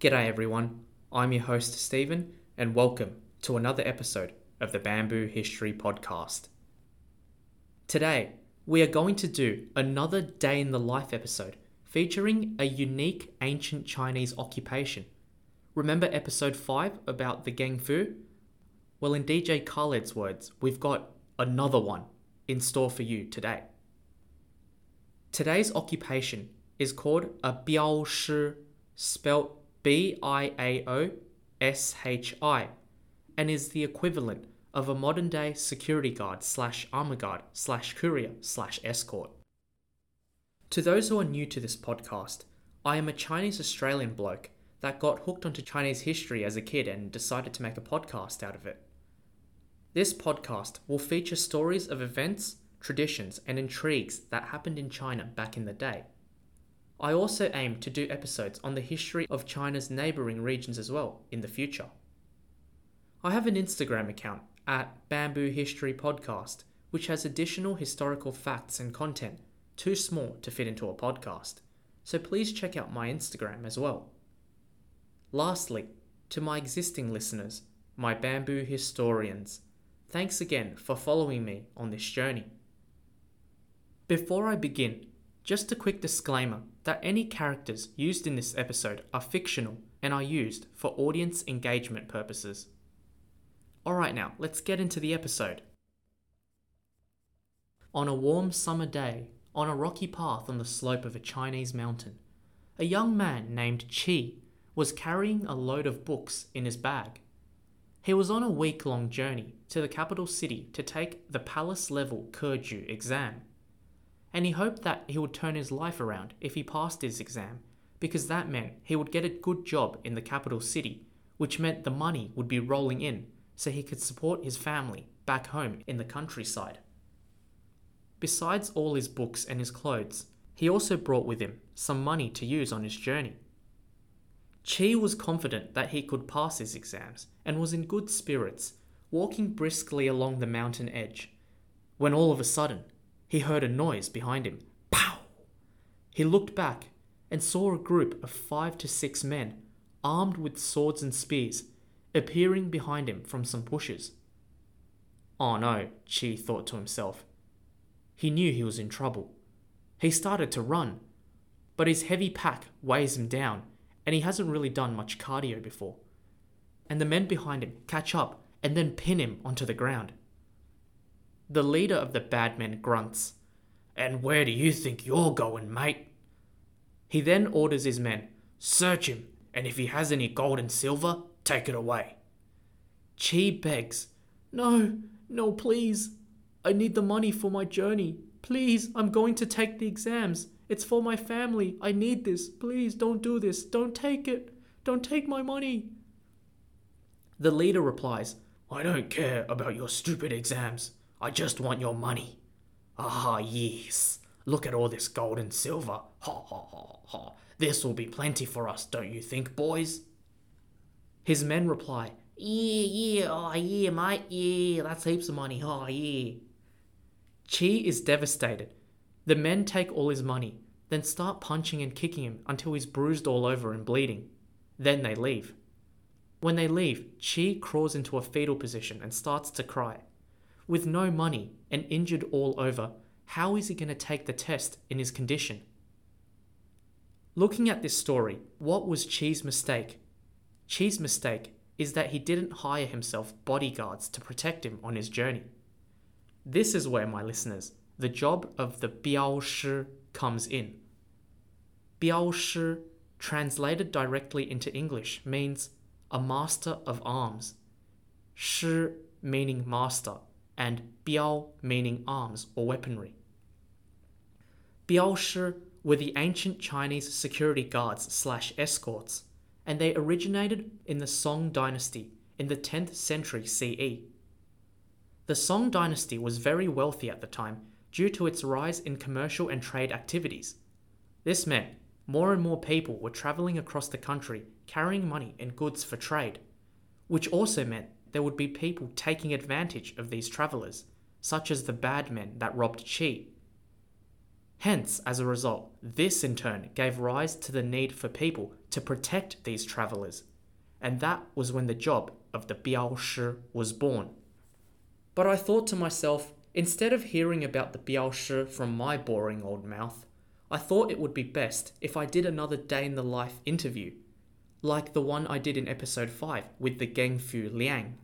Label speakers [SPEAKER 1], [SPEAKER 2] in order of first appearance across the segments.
[SPEAKER 1] G'day everyone, I'm your host Stephen, and welcome to another episode of the Bamboo History Podcast. Today, we are going to do another day in the life episode featuring a unique ancient Chinese occupation. Remember episode 5 about the Geng Fu? Well, in DJ Khaled's words, we've got another one in store for you today. Today's occupation is called a Biao Shi, spelt B I A O S H I, and is the equivalent of a modern day security guard slash armor guard slash courier slash escort. To those who are new to this podcast, I am a Chinese Australian bloke that got hooked onto Chinese history as a kid and decided to make a podcast out of it. This podcast will feature stories of events, traditions, and intrigues that happened in China back in the day. I also aim to do episodes on the history of China's neighbouring regions as well in the future. I have an Instagram account at Bamboo History Podcast, which has additional historical facts and content too small to fit into a podcast, so please check out my Instagram as well. Lastly, to my existing listeners, my bamboo historians, thanks again for following me on this journey. Before I begin, just a quick disclaimer that any characters used in this episode are fictional and are used for audience engagement purposes. Alright, now let's get into the episode. On a warm summer day, on a rocky path on the slope of a Chinese mountain, a young man named Qi was carrying a load of books in his bag. He was on a week long journey to the capital city to take the palace level Keju exam. And he hoped that he would turn his life around if he passed his exam, because that meant he would get a good job in the capital city, which meant the money would be rolling in so he could support his family back home in the countryside. Besides all his books and his clothes, he also brought with him some money to use on his journey. Qi was confident that he could pass his exams and was in good spirits, walking briskly along the mountain edge, when all of a sudden he heard a noise behind him. Pow! He looked back and saw a group of five to six men, armed with swords and spears, appearing behind him from some bushes. Oh no, Qi thought to himself. He knew he was in trouble. He started to run, but his heavy pack weighs him down, and he hasn't really done much cardio before. And the men behind him catch up and then pin him onto the ground. The leader of the bad men grunts, And where do you think you're going, mate? He then orders his men, Search him, and if he has any gold and silver, take it away. Qi begs, No, no, please. I need the money for my journey. Please, I'm going to take the exams. It's for my family. I need this. Please don't do this. Don't take it. Don't take my money. The leader replies, I don't care about your stupid exams. I just want your money. Ah, yes. Look at all this gold and silver. Ha ha ha ha. This will be plenty for us, don't you think, boys? His men reply, Yeah, yeah, oh yeah, mate, yeah, that's heaps of money, oh yeah. Qi is devastated. The men take all his money, then start punching and kicking him until he's bruised all over and bleeding. Then they leave. When they leave, Qi crawls into a fetal position and starts to cry. With no money and injured all over, how is he going to take the test in his condition? Looking at this story, what was Qi's mistake? Qi's mistake is that he didn't hire himself bodyguards to protect him on his journey. This is where, my listeners, the job of the Biao Shi comes in. Biao Shi, translated directly into English, means a master of arms. Shi meaning master, and Biao meaning arms or weaponry. Biao Shi were the ancient Chinese security guards slash escorts, and they originated in the Song dynasty in the 10th century CE. The Song dynasty was very wealthy at the time due to its rise in commercial and trade activities. This meant more and more people were travelling across the country carrying money and goods for trade, which also meant there would be people taking advantage of these travellers, such as the bad men that robbed Qi. Hence, as a result, this in turn gave rise to the need for people to protect these travelers, and that was when the job of the Biao Shi was born. But I thought to myself, instead of hearing about the Biao Shi from my boring old mouth, I thought it would be best if I did another day in the life interview, like the one I did in episode 5 with the Gengfu Liang.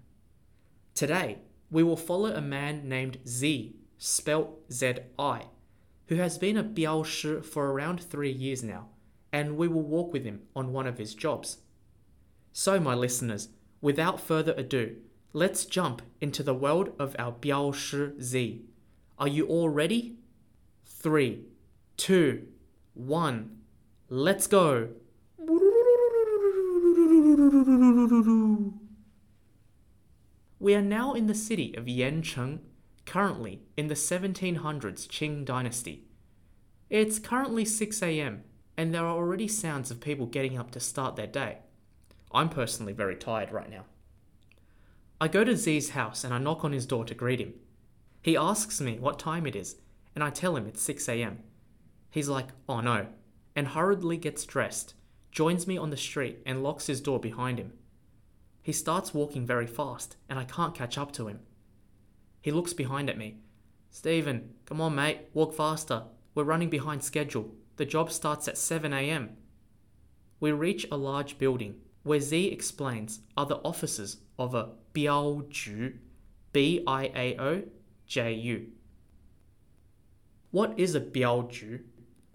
[SPEAKER 1] Today, we will follow a man named Z, spelt Z I, who has been a Biao Shi for around three years now, and we will walk with him on one of his jobs. So, my listeners, without further ado, let's jump into the world of our Biao Shi Z. Are you all ready? Three, two, one, let's go! We are now in the city of Yancheng, currently in the 1700s Qing dynasty. It's currently 6 am, and there are already sounds of people getting up to start their day. I'm personally very tired right now. I go to Z's house and I knock on his door to greet him. He asks me what time it is, and I tell him it's 6 am. He's like, oh no, and hurriedly gets dressed, joins me on the street, and locks his door behind him. He starts walking very fast, and I can't catch up to him. He looks behind at me. Stephen, come on, mate, walk faster. We're running behind schedule. The job starts at 7 am. We reach a large building where Z explains are the offices of a Biaoju, B I A O J U. What is a Biaoju?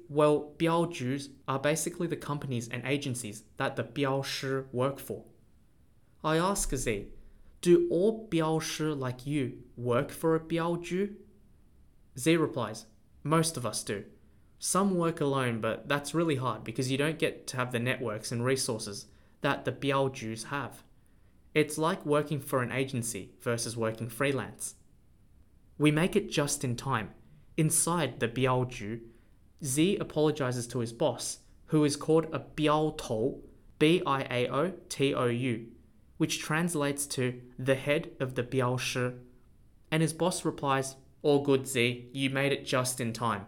[SPEAKER 1] Well, Biaojus are basically the companies and agencies that the Biaoshi work for. I ask Z, do all Biaoshi like you work for a Biaoju? Z replies, most of us do. Some work alone, but that's really hard because you don't get to have the networks and resources that the Biaojus have. It's like working for an agency versus working freelance. We make it just in time. Inside the Biaoju, Z apologizes to his boss, who is called a Biao Tou, B I A O T O U, which translates to the head of the Biao Shi. And his boss replies, All good, Z, you made it just in time.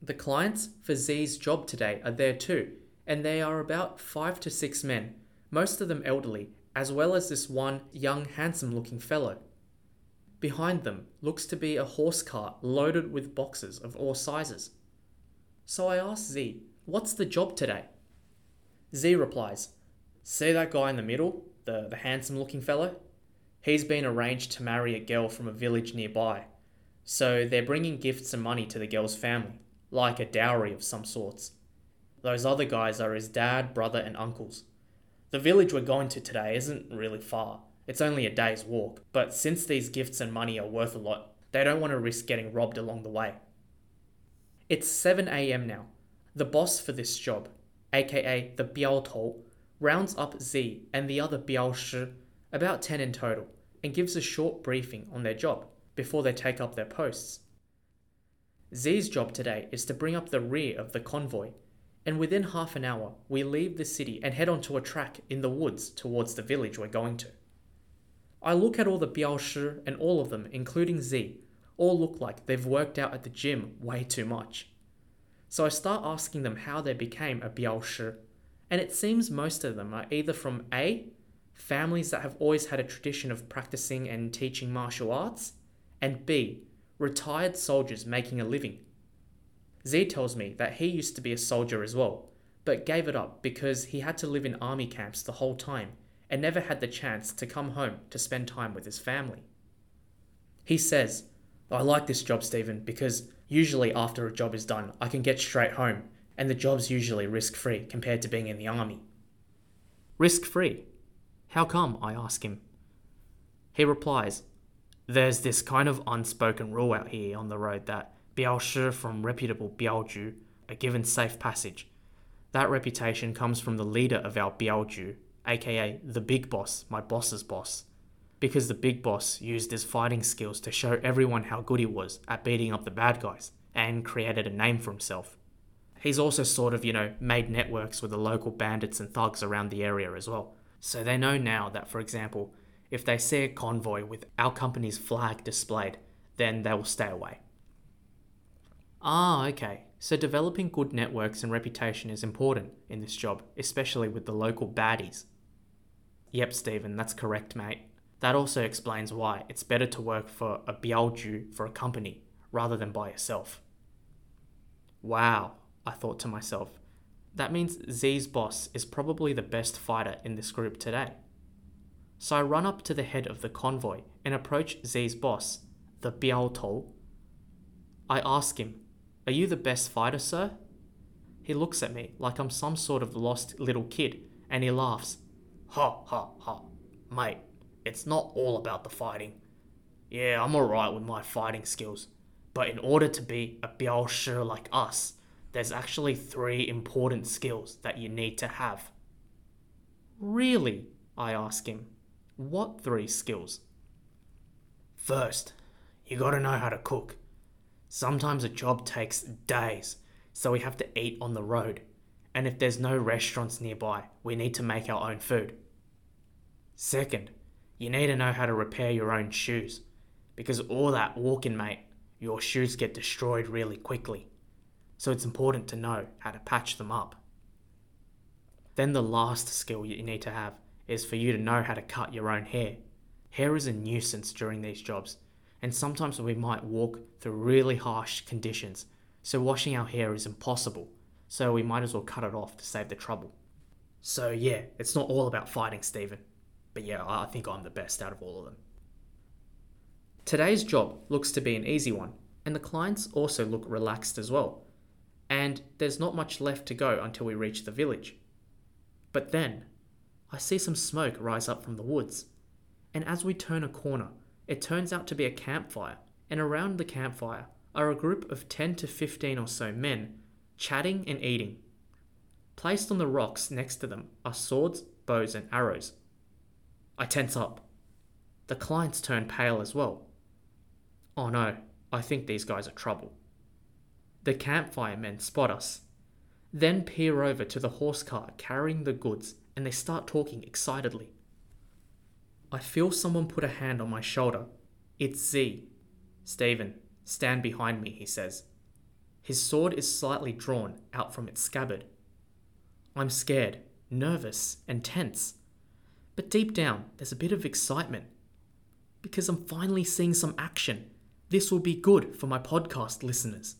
[SPEAKER 1] The clients for Z's job today are there too, and they are about five to six men, most of them elderly, as well as this one young, handsome looking fellow. Behind them looks to be a horse cart loaded with boxes of all sizes. So I ask Z, What's the job today? Z replies, See that guy in the middle, the, the handsome looking fellow? He's been arranged to marry a girl from a village nearby. So they're bringing gifts and money to the girl's family, like a dowry of some sorts. Those other guys are his dad, brother, and uncles. The village we're going to today isn't really far. It's only a day's walk, but since these gifts and money are worth a lot, they don't want to risk getting robbed along the way. It's 7 am now. The boss for this job, aka the Biao Tou, rounds up Z and the other Biao Shi, about 10 in total, and gives a short briefing on their job before they take up their posts. Z's job today is to bring up the rear of the convoy, and within half an hour, we leave the city and head onto a track in the woods towards the village we're going to. I look at all the Biao Shi, and all of them, including Z, all look like they've worked out at the gym way too much. So I start asking them how they became a Biao Shi, and it seems most of them are either from A, families that have always had a tradition of practicing and teaching martial arts, and B, retired soldiers making a living. Z tells me that he used to be a soldier as well, but gave it up because he had to live in army camps the whole time and never had the chance to come home to spend time with his family. He says, I like this job, Stephen, because usually after a job is done, I can get straight home, and the job's usually risk free compared to being in the army. Risk free? How come? I ask him. He replies, There's this kind of unspoken rule out here on the road that Biao Shi from reputable Biaoju are given safe passage. That reputation comes from the leader of our Biaoju, aka the big boss, my boss's boss because the big boss used his fighting skills to show everyone how good he was at beating up the bad guys and created a name for himself. He's also sort of, you know, made networks with the local bandits and thugs around the area as well. So they know now that, for example, if they see a convoy with our company's flag displayed, then they will stay away. Ah, okay. so developing good networks and reputation is important in this job, especially with the local baddies. Yep, Stephen, that's correct, mate. That also explains why it's better to work for a Biaoju for a company rather than by yourself. Wow, I thought to myself. That means Z's boss is probably the best fighter in this group today. So I run up to the head of the convoy and approach Z's boss, the Biao Tou. I ask him, Are you the best fighter, sir? He looks at me like I'm some sort of lost little kid and he laughs. Ha ha ha. Mate, it's not all about the fighting. Yeah, I'm alright with my fighting skills. But in order to be a Biao Shi like us, there's actually three important skills that you need to have. Really? I ask him. What three skills? First, you gotta know how to cook. Sometimes a job takes days, so we have to eat on the road. And if there's no restaurants nearby, we need to make our own food. Second, you need to know how to repair your own shoes. Because all that walking, mate, your shoes get destroyed really quickly. So it's important to know how to patch them up. Then the last skill you need to have is for you to know how to cut your own hair. Hair is a nuisance during these jobs, and sometimes we might walk through really harsh conditions, so washing our hair is impossible, so we might as well cut it off to save the trouble. So, yeah, it's not all about fighting, Stephen. But yeah, I think I'm the best out of all of them. Today's job looks to be an easy one, and the clients also look relaxed as well. And there's not much left to go until we reach the village. But then, I see some smoke rise up from the woods, and as we turn a corner, it turns out to be a campfire, and around the campfire are a group of 10 to 15 or so men chatting and eating. Placed on the rocks next to them are swords, bows, and arrows. I tense up. The clients turn pale as well. Oh no, I think these guys are trouble. The campfire men spot us, then peer over to the horse cart carrying the goods and they start talking excitedly. I feel someone put a hand on my shoulder. It's Z. Stephen, stand behind me, he says. His sword is slightly drawn out from its scabbard. I'm scared, nervous, and tense. But deep down, there's a bit of excitement because I'm finally seeing some action. This will be good for my podcast listeners.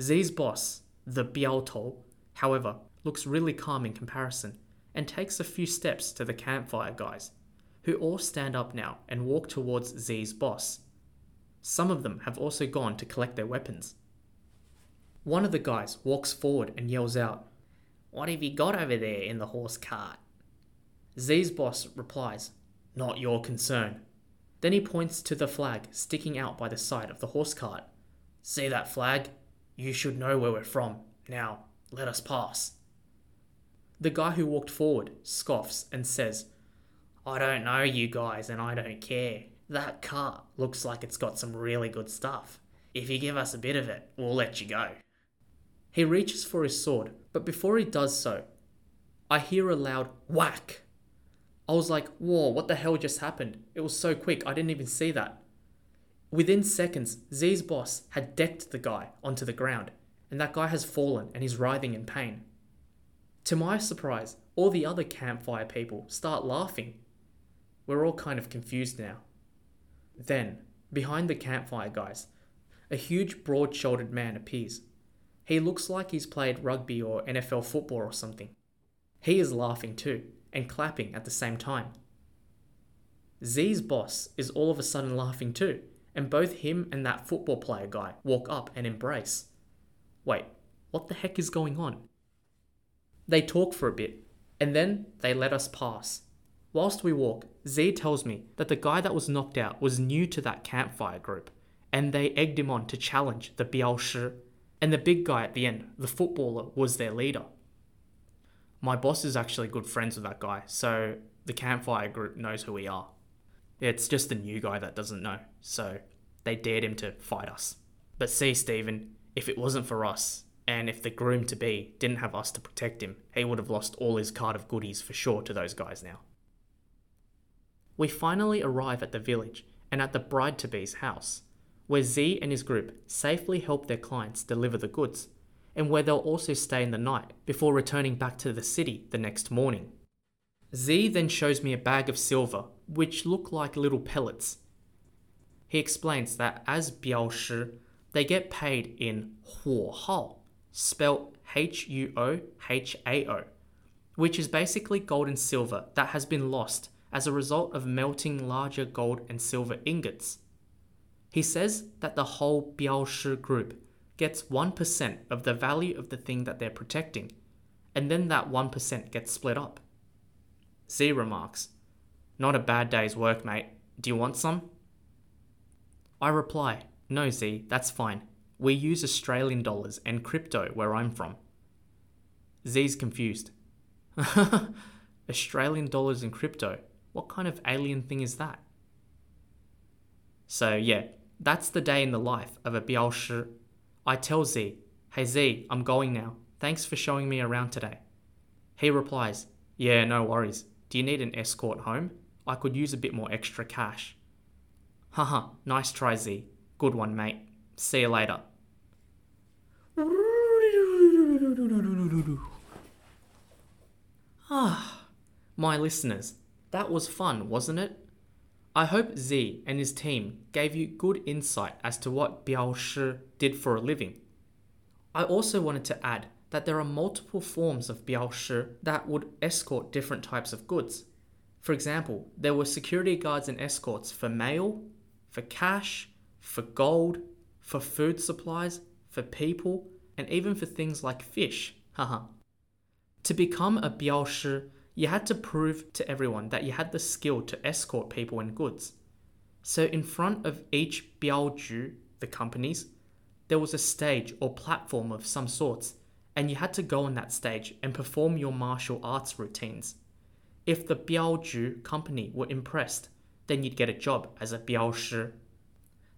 [SPEAKER 1] Z's boss, the Biao Tou, however, looks really calm in comparison and takes a few steps to the campfire guys, who all stand up now and walk towards Z's boss. Some of them have also gone to collect their weapons. One of the guys walks forward and yells out, What have you got over there in the horse cart? Z's boss replies, Not your concern. Then he points to the flag sticking out by the side of the horse cart. See that flag? You should know where we're from. Now, let us pass. The guy who walked forward scoffs and says, I don't know you guys and I don't care. That cart looks like it's got some really good stuff. If you give us a bit of it, we'll let you go. He reaches for his sword, but before he does so, I hear a loud whack I was like, whoa, what the hell just happened? It was so quick, I didn't even see that. Within seconds, Z's boss had decked the guy onto the ground, and that guy has fallen and he's writhing in pain. To my surprise, all the other campfire people start laughing. We're all kind of confused now. Then, behind the campfire guys, a huge broad shouldered man appears. He looks like he's played rugby or NFL football or something. He is laughing too and clapping at the same time. Z's boss is all of a sudden laughing too, and both him and that football player guy walk up and embrace. Wait, what the heck is going on? They talk for a bit, and then they let us pass. Whilst we walk, Z tells me that the guy that was knocked out was new to that campfire group, and they egged him on to challenge the Biao Shi, and the big guy at the end, the footballer, was their leader my boss is actually good friends with that guy, so the campfire group knows who we are. It's just the new guy that doesn't know, so they dared him to fight us. But see, Stephen, if it wasn't for us, and if the groom to be didn't have us to protect him, he would have lost all his cart of goodies for sure to those guys now. We finally arrive at the village and at the bride to be's house. where Z and his group safely help their clients deliver the goods, and where they'll also stay in the night before returning back to the city the next morning. Z then shows me a bag of silver, which look like little pellets. He explains that as Biao Shi, they get paid in Huo Hao, spelt H U O H A O, which is basically gold and silver that has been lost as a result of melting larger gold and silver ingots. He says that the whole Biao Shi group gets 1% of the value of the thing that they're protecting, and then that 1% gets split up. Z remarks, Not a bad day's work, mate. Do you want some? I reply, No, Z, that's fine. We use Australian dollars and crypto where I'm from. Z's confused. Australian dollars and crypto? What kind of alien thing is that? So, yeah, that's the day in the life of a Biao. I tell Z, Hey Z, I'm going now. Thanks for showing me around today. He replies, Yeah, no worries. Do you need an escort home? I could use a bit more extra cash. Haha, nice try, Z. Good one, mate. See you later. Ah, my listeners, that was fun, wasn't it? I hope Z and his team gave you good insight as to what Biao Shi did for a living. I also wanted to add that there are multiple forms of Biao Shi that would escort different types of goods. For example, there were security guards and escorts for mail, for cash, for gold, for food supplies, for people, and even for things like fish. Haha. to become a Biao Shi, you had to prove to everyone that you had the skill to escort people and goods. So, in front of each Biaoju, the companies, there was a stage or platform of some sorts, and you had to go on that stage and perform your martial arts routines. If the Biaoju company were impressed, then you'd get a job as a Biaoshi.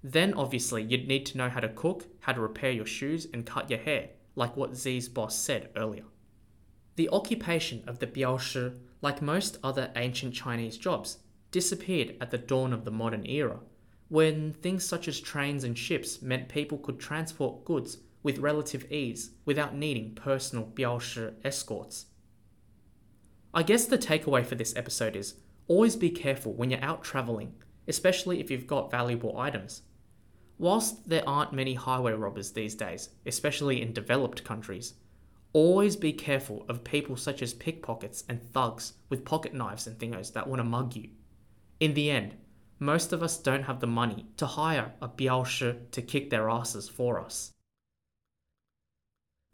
[SPEAKER 1] Then, obviously, you'd need to know how to cook, how to repair your shoes, and cut your hair, like what Z's boss said earlier. The occupation of the Biaoshi, like most other ancient Chinese jobs, disappeared at the dawn of the modern era, when things such as trains and ships meant people could transport goods with relative ease without needing personal Biaoshi escorts. I guess the takeaway for this episode is always be careful when you're out travelling, especially if you've got valuable items. Whilst there aren't many highway robbers these days, especially in developed countries, Always be careful of people such as pickpockets and thugs with pocket knives and thingos that want to mug you. In the end, most of us don't have the money to hire a Biaoshi to kick their asses for us.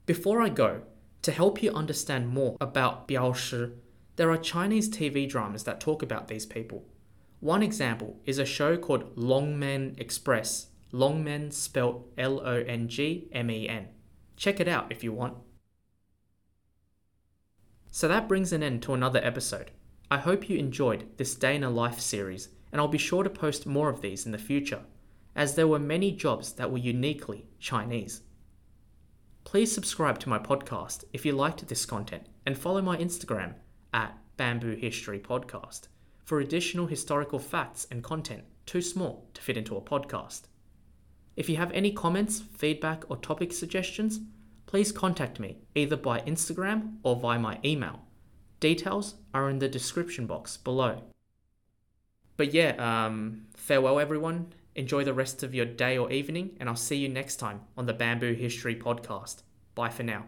[SPEAKER 1] Before I go, to help you understand more about Biaoshi, there are Chinese TV dramas that talk about these people. One example is a show called Longmen Express, Longmen spelt L O N G M E N. Check it out if you want. So that brings an end to another episode. I hope you enjoyed this Day in a Life series, and I'll be sure to post more of these in the future, as there were many jobs that were uniquely Chinese. Please subscribe to my podcast if you liked this content, and follow my Instagram at Bamboo History Podcast for additional historical facts and content too small to fit into a podcast. If you have any comments, feedback, or topic suggestions, please contact me either by Instagram or via my email. Details are in the description box below. But yeah, um, farewell everyone. Enjoy the rest of your day or evening, and I'll see you next time on the Bamboo History Podcast. Bye for now.